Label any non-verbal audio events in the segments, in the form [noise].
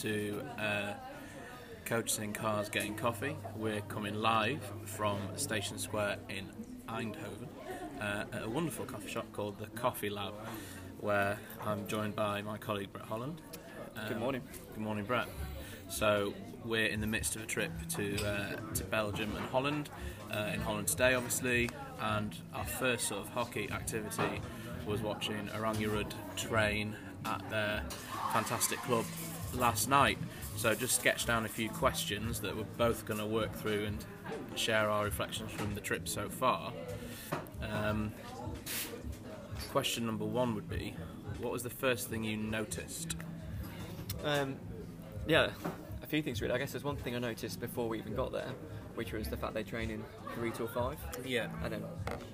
to uh, Coaches in Cars Getting Coffee. We're coming live from Station Square in Eindhoven uh, at a wonderful coffee shop called the Coffee Lab, where I'm joined by my colleague Brett Holland. Good Um, morning. Good morning, Brett. So we're in the midst of a trip to uh, to Belgium and Holland. Uh, in Holland today, obviously, and our first sort of hockey activity was watching Oranje-Rood train at their fantastic club last night. So just sketched down a few questions that we're both going to work through and share our reflections from the trip so far. Um, question number one would be, what was the first thing you noticed? Um, yeah, a few things really. I guess there's one thing I noticed before we even got there, which was the fact they train in three to five, Yeah. and then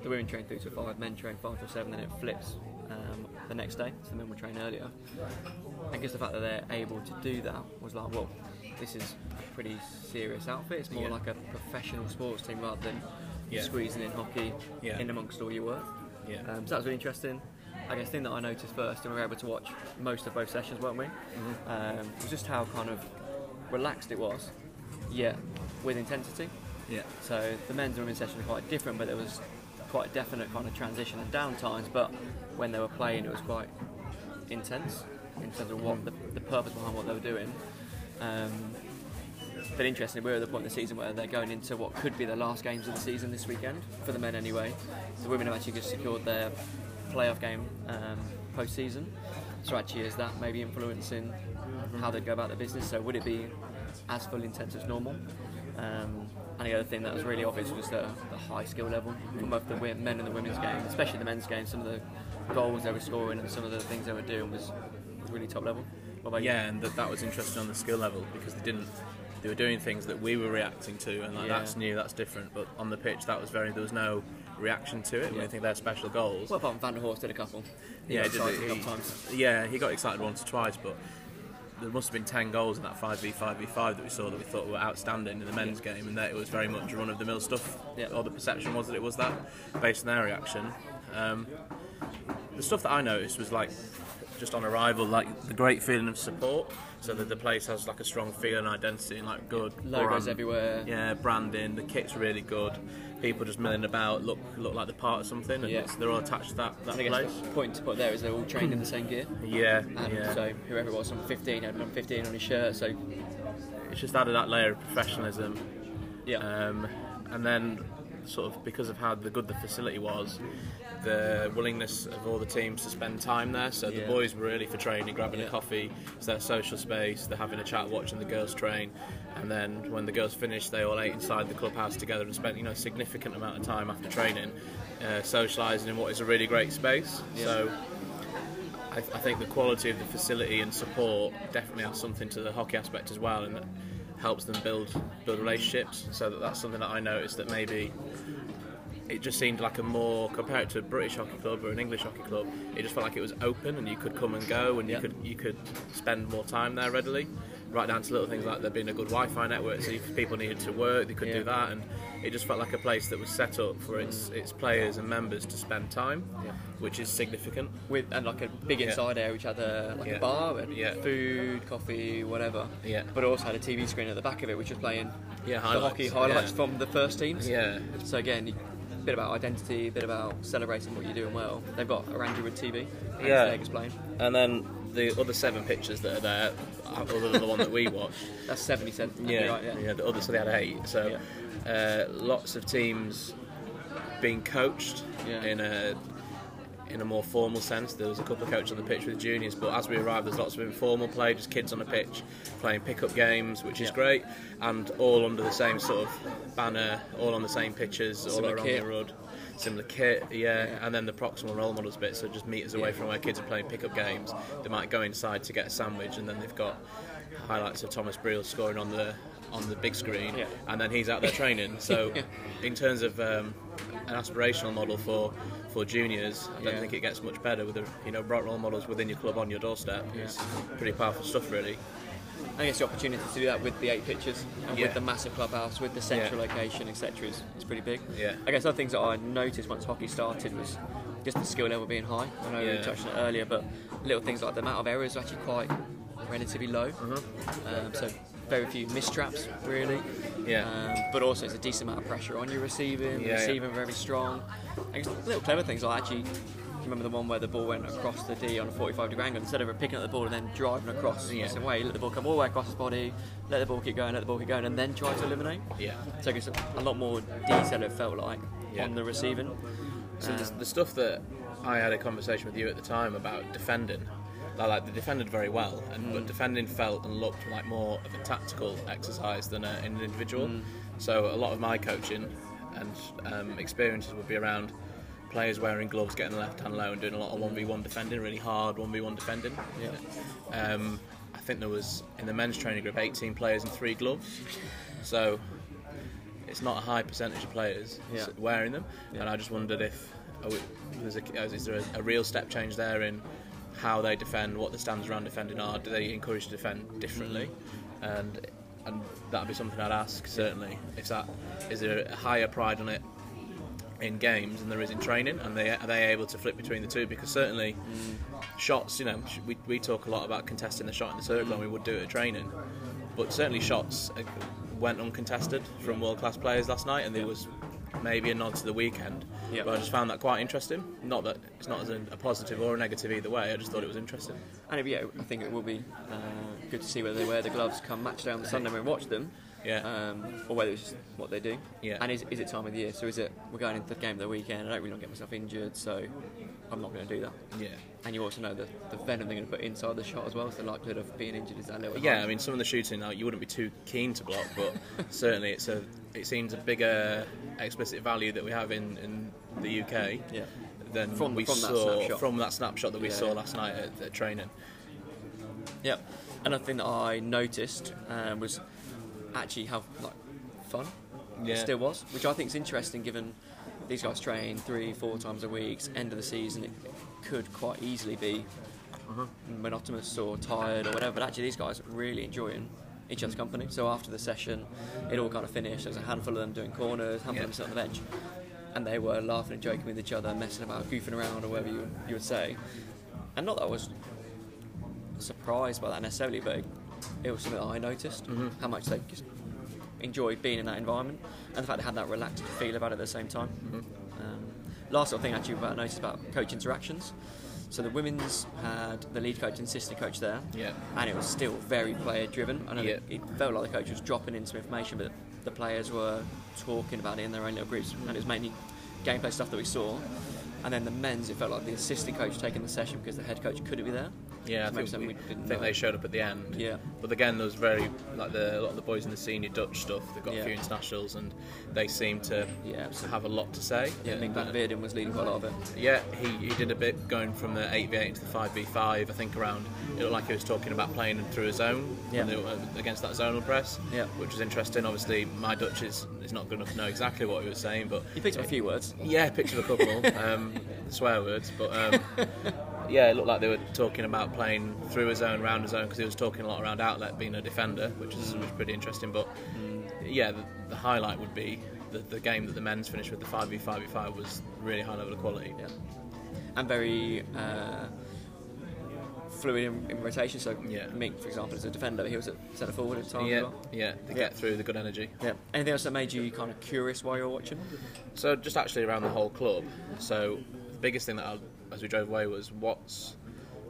the women train three to five, men train five to seven, then it flips um, the next day. So the men will train earlier. I guess the fact that they're able to do that was like, well, this is a pretty serious outfit. It's more Yeah. like a professional sports team rather than Yeah. squeezing in hockey Yeah. in amongst all your work. Yeah. Um, so that was really interesting. I guess the thing that I noticed first, and we were able to watch most of both sessions, weren't we? Mm-hmm. Um, was just how kind of relaxed it was, yet with intensity. Yeah. So the men's and women's sessions were quite different, but there was quite a definite kind of transition and down times. But when they were playing, it was quite intense in terms of what the, the purpose behind what they were doing. Um, but interestingly, we're at the point in the season where they're going into what could be the last games of the season this weekend for the men anyway. The women have actually just secured their playoff game um, post-season. So actually, is that maybe influencing how they go about their business? So would it be as full intense as normal? Um, and the other thing that was really obvious was the, the high skill level from both the men and the women's game, especially the men's game. Some of the goals they were scoring and some of the things they were doing was, was really top level. About you? Yeah, and that, that was interesting on the skill level because they didn't. They were doing things that we were reacting to, and like Yeah. that's new, that's different. But on the pitch, that was very. There was no reaction to it. Yeah. you think they're special goals. Well, apart from Van der Horst did a couple. He yeah, he did a He- times. yeah, he got excited once or twice, but there must have been ten goals in that five v five v five that we saw that we thought were outstanding in the men's game, and that it was very much run of the mill stuff. Yeah. Or the perception was that it was that, based on their reaction. Um, the stuff that I noticed was like just on arrival, like the great feeling of support. So that the place has like a strong feel and identity and like good Logos brand- everywhere. Yeah, branding. The kit's really good. People just milling about, look look like they're part of something, and Yeah. they're all attached to that, that And I guess place. the point to put there is they're all trained in the same gear. Yeah, And yeah. so whoever it was, on 15 had number 15 on his shirt. So it's just added that layer of professionalism. yeah, Um, and then, sort of, because of how the good the facility was, the willingness of all the teams to spend time there. So the Yeah. boys were really for training, grabbing Yeah. a coffee. It's their social space. They're having a chat, watching the girls train. And then when the girls finished, they all ate inside the clubhouse together and spent, you know, a significant amount of time after training, uh, socialising in what is a really great space. Yeah. So. I, I think the quality of the facility and support definitely has something to the hockey aspect as well, and helps them build build relationships. So that that's something that I noticed that maybe it just seemed like a more compared to a British hockey club or an English hockey club. It just felt like it was open and you could come and go and you could you could spend more time there readily. Right down to little things like there being a good Wi-Fi network, so if people needed to work, they could Yeah. do that, and it just felt like a place that was set up for its its players and members to spend time, Yeah. which is significant. with and like a big Yeah. inside area which had a, like Yeah. a bar and Yeah. food, coffee, whatever. Yeah. But it also had a TV screen at the back of it which was playing Yeah, the hockey highlights yeah. from the first teams. Yeah, So again, a bit about identity, a bit about celebrating what you're doing well. They've got Oranje-Rood TV. as Yeah. they explain. And then the other seven pictures that are there, other than the one that we [laughs] watched, That's 70 cents. yeah, Right, yeah. yeah, the others so they had eight. So uh, lots of teams being coached Yeah. in a in a more formal sense. There was a couple of coaches on the pitch with juniors, but as we arrived, there's lots of informal play, just kids on the pitch playing pickup games, which is Yeah. great, and all under the same sort of banner, all on the same pitches, all around the road. Similar kit, yeah. Yeah. and then the proximal role models bit, so just meters away Yeah. from where kids are playing pickup games. They might go inside to get a sandwich, and then they've got highlights of Thomas Briels scoring on the on the big screen, Yeah. and then he's out there training. [laughs] So, in terms of um, an aspirational model for for juniors, I don't think it gets much better with the you know bright role models within your club on your doorstep. It's pretty powerful stuff, really. I guess the opportunity to do that with the eight pitches and Yeah. with the massive clubhouse, with the central Yeah. location, etc., is, is pretty big. Yeah. I guess other things that I noticed once hockey started was just the skill level being high. I know we touched on it earlier, but little things like the amount of errors are actually quite relatively low. Um, so very few mistraps, really. Yeah. Um, but also, it's a decent amount of pressure on your receiving. Yeah, yeah. receiving very strong. And little clever things like actually. Remember the one where the ball went across the D on a 45 degree angle instead of picking up the ball and then driving across Yeah. the same way, let the ball come all the way across his body, let the ball keep going, let the ball keep going, and then try to eliminate. Yeah. So it's a lot more detail it felt like Yeah. on the receiving. So the, Um, the stuff that I had a conversation with you at the time about defending, I like they defended very well, and but defending felt and looked like more of a tactical exercise than a, an individual. So a lot of my coaching and um, experiences would be around players wearing gloves, getting the left hand low, and doing a lot of one v one defending, really hard one v one defending. Yeah. Um, I think there was in the men's training group 18 players and three gloves. So it's not a high percentage of players Yeah. wearing them, Yeah. and I just wondered if we, there's a, is there a, a real step change there in how they defend, what the standards around defending are? Do they encourage to defend differently? And and that'd be something I'd ask certainly. If that is there a higher pride on it in games than there is in training, and they are they able to flip between the two? Because certainly shots, you know, we, we talk a lot about contesting the shot in the circle, and we would do it at training. But certainly shots went uncontested from world class players last night, and there was maybe a nod to the weekend. Yeah. But I just found that quite interesting. Not that it's not as a, a positive or a negative either way. I just thought it was interesting. And yeah, I think it will be uh, good to see whether they wear the gloves come match day on the Sunday we watch them, Yeah. um, or whether it's just what they do. Yeah. And is, is it time of the year? So is it we're going into the game of the weekend? I don't really want to get myself injured, so I'm not going to do that. Yeah. And you also know that the venom they're going to put inside the shot as well, so the likelihood of being injured is that little Yeah, higher. I mean, some of the shooting now you wouldn't be too keen to block, but [laughs] certainly it's a it seems a bigger explicit value that we have in, in the UK Yeah. than From- we from that saw snapshot. from that snapshot that we Yeah. saw last night at, at training. Yeah. Another thing that I noticed um, was actually have like fun Yeah. it still was, which I think is interesting given these guys train three, four times a week. End of the season, it could quite easily be uh-huh. monotonous or tired or whatever. But actually, these guys are really enjoying each other's company. So after the session, it all kind of finished. There was a handful of them doing corners, handful Yeah. of them sitting on the bench, and they were laughing and joking with each other, messing about, goofing around, or whatever you you would say. And not that I was surprised by that necessarily, but it, was something I noticed Mm-hmm. how much they just enjoyed being in that environment, and the fact they had that relaxed feel about it at the same time. Mm-hmm. Um, last sort of thing actually about I noticed about coach interactions. So the women's had the lead coach and assistant coach there, Yeah. and it was still very player driven. I know Yeah. it felt like the coach was dropping in some information, but the players were talking about it in their own little groups, and it was mainly gameplay stuff that we saw. And then the men's, it felt like the assistant coach taking the session because the head coach couldn't be there. Yeah, I think, we, we didn't think they showed up at the end. Yeah. But again, there was very like the a lot of the boys in the senior Dutch stuff. They've got Yeah. a few internationals, and they seem to Yeah, have a lot to say. Yeah, I think Van uh, was leading quite a lot of it. Yeah, he, he did a bit going from the 8v8 to the 5v5. I think around it looked like he was talking about playing through a zone Yeah. they were against that zonal press, Yeah. which was interesting. Obviously, my Dutch is, is not good enough to know exactly what he was saying, but He picked up a few words. yeah, picked up a couple [laughs] um, swear words, but um, [laughs] yeah, it looked like they were talking about playing through a zone, round a zone, because he was talking a lot around outlet, being a defender, which is is pretty interesting. But yeah, the, the highlight would be the, the game that the men's finished with the 5v5v5 was really high level of quality. Yeah. And very uh, fluid in, in rotation. So Yeah. Mink, for example, is a defender. He was at centre forward at times Yeah, as well. yeah, they Yeah. get through the good energy. Yeah. Anything else that made you kind of curious while you were watching? So just actually around the whole club. So the biggest thing that I, as we drove away was what's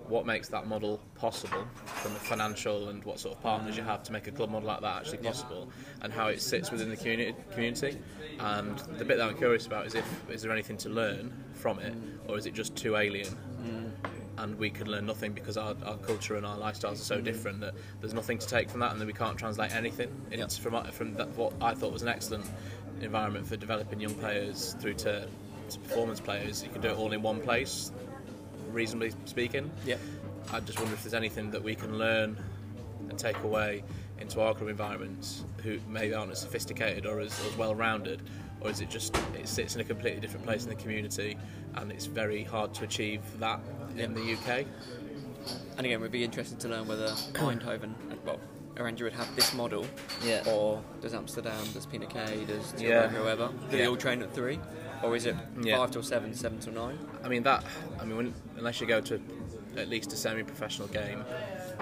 what makes that model possible from the financial and what sort of partners you have to make a club model like that actually possible, and how it sits within the community. Community, and the bit that I'm curious about is if is there anything to learn from it, mm. or is it just too alien? Mm. And we can learn nothing because our, our culture and our lifestyles are so different that there's nothing to take from that, and that we can't translate anything. It's from from that, what I thought was an excellent environment for developing young players through to, to performance players. You can do it all in one place, reasonably speaking. Yeah. I just wonder if there's anything that we can learn and take away into our club environments who maybe aren't as sophisticated or as, as well rounded, or is it just it sits in a completely different place in the community and it's very hard to achieve that in the UK? And again, it would be interesting to learn whether [clears throat] Eindhoven, well, Aranja would have this model, Yeah. or does Amsterdam, does Pinoké, does Yeah. whoever, whoever, do they all train at three, or is it Yeah. five till seven, seven till nine? I mean that. I mean, when, unless you go to at least a semi-professional game,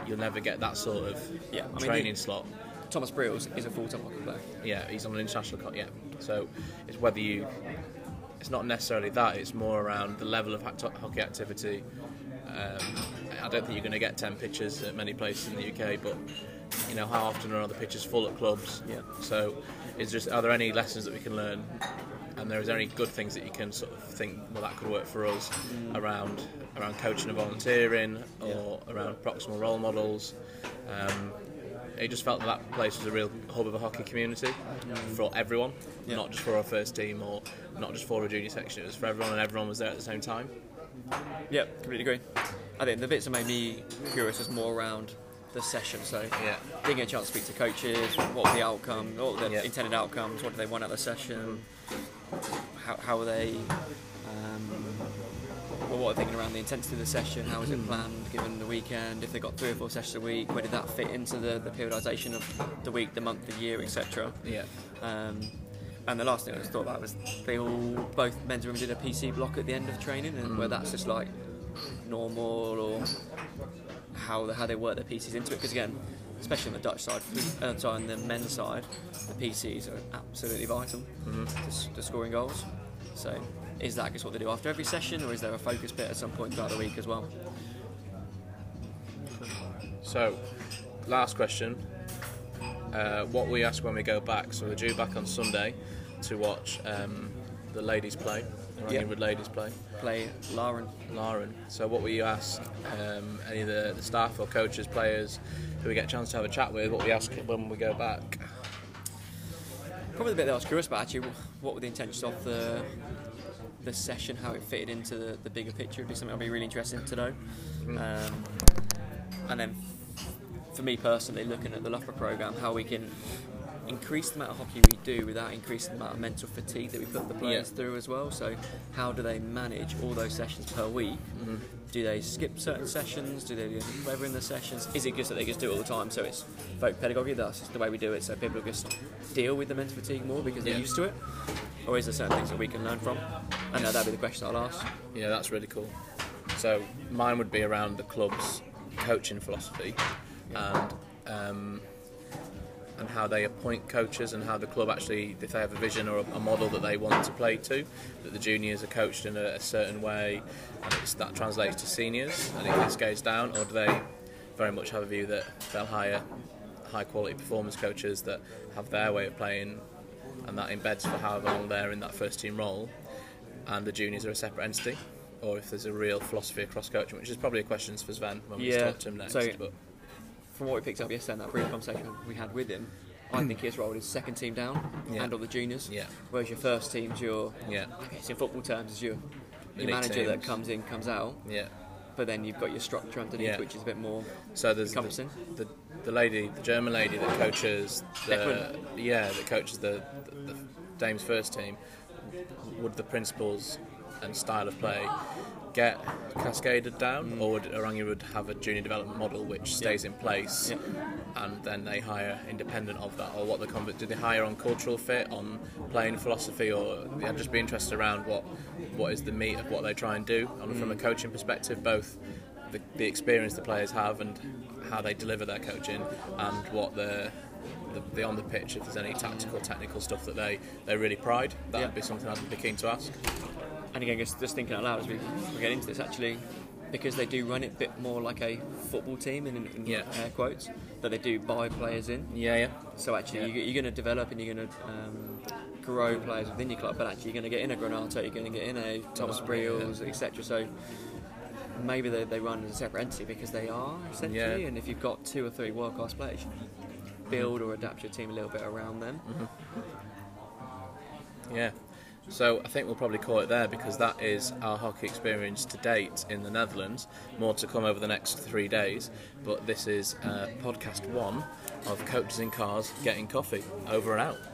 you'll never get that sort of Yeah, I mean, training the- slot. Thomas Briels is a full-time hockey player. Yeah, he's on an international cut. Yeah, so it's whether you. It's not necessarily that. It's more around the level of hockey activity. Um, I don't think you're going to get ten pitches at many places in the UK, but you know how often are the pitches full at clubs? Yeah. So, is just are there any lessons that we can learn? And there is there any good things that you can sort of think well that could work for us around around coaching and volunteering or around proximal role models. Um, it just felt that that place was a real hub of a hockey community for everyone, Yeah. not just for our first team or not just for a junior section. It was for everyone, and everyone was there at the same time. Yeah, completely agree. I think the bits that made me curious was more around the session. So Yeah. getting a chance to speak to coaches, what were the outcome, what were the Yeah. intended outcomes, what do they want out of the session, how, how are they, um, well, what are thinking around the intensity of the session, how was it planned given the weekend, if they got three or four sessions a week, where did that fit into the, the periodisation of the week, the month, the year, etc. Yeah. Um, and the last thing I just thought about was they all, both men's and women, did a PC block at the end of training, and where that's just like normal or how how they work their PCs into it. Because again, especially on the Dutch side, uh, sorry, on the men's side, the PCs are absolutely vital to, s- to scoring goals. So, is that just what they do after every session, or is there a focus bit at some point throughout the week as well? So, last question. Uh, what we ask when we go back? So we're due back on Sunday to watch um, the ladies play, the Yeah. Ringwood ladies play. Play Laren. Laren. So what will you ask um, any of the, the staff or coaches, players who we get a chance to have a chat with? What we ask when we go back? Probably the bit that I was curious about actually, what were the intentions of the the session, how it fitted into the, the bigger picture would be something I'd be really interested to know. Um, and then for me personally, looking at the Loughborough programme, how we can increase the amount of hockey we do without increasing the amount of mental fatigue that we put the players Yeah. through as well. So how do they manage all those sessions per week? Do they skip certain sessions? Do they do whatever in the sessions? Is it just that they just do it all the time? So it's folk pedagogy, that's just the way we do it. So people just deal with the mental fatigue more because they're Yeah. used to it? Or is there certain things that we can learn from? I know that'd be the question I'll ask. Yeah, that's really cool. So mine would be around the club's coaching philosophy and um, and how they appoint coaches and how the club actually, if they have a vision or a, model that they want to play to, that the juniors are coached in a, a certain way, and it's, that translates to seniors and it cascades down, or do they very much have a view that they'll hire high quality performance coaches that have their way of playing and that embeds for however long they're in that first team role and the juniors are a separate entity, or if there's a real philosophy across coaching, which is probably a question for Sven when we Yeah, talk to him next. so- but From what we picked up yesterday in that brief conversation we had with him, I think his role is second team down Yeah. and all the juniors. Yeah. Whereas your first team's your, yeah, I guess in football terms, is your, your manager that comes in, comes out. yeah. But then you've got your structure underneath, Yeah. which is a bit more So there's the, encompassing. the the lady, the German lady that coaches the yeah that coaches the, the, the Dames first team. Would the principles and style of play get cascaded down, or would Orangi would have a junior development model which stays in place, Yeah. and then they hire independent of that, or what the conv- do they hire on cultural fit, on playing philosophy, or I'd just be interested around what what is the meat of what they try and do, and from a mm. coaching perspective, both the, the experience the players have and how they deliver their coaching, and what the the, the on the pitch, if there's any tactical, technical stuff that they, they really pride, that Yeah. would be something I'd be keen to ask. And again, just, just thinking out loud as we, we get into this, actually, because they do run it a bit more like a football team, in, in Yeah. air quotes, that they do buy players in. Yeah, yeah. So actually, Yeah. you, you're going to develop and you're going to um, grow players within your club, but actually, you're going to get in a Granato, you're going to get in a Thomas Briels, etc. So maybe they, they run as a separate entity because they are essentially. Yeah. And if you've got two or three world class players, you build or adapt your team a little bit around them. Yeah. So I think we'll probably call it there because that is our hockey experience to date in the Netherlands. More to come over the next three days. But this is uh, podcast one of Coaches in Cars Getting Coffee. Over and out.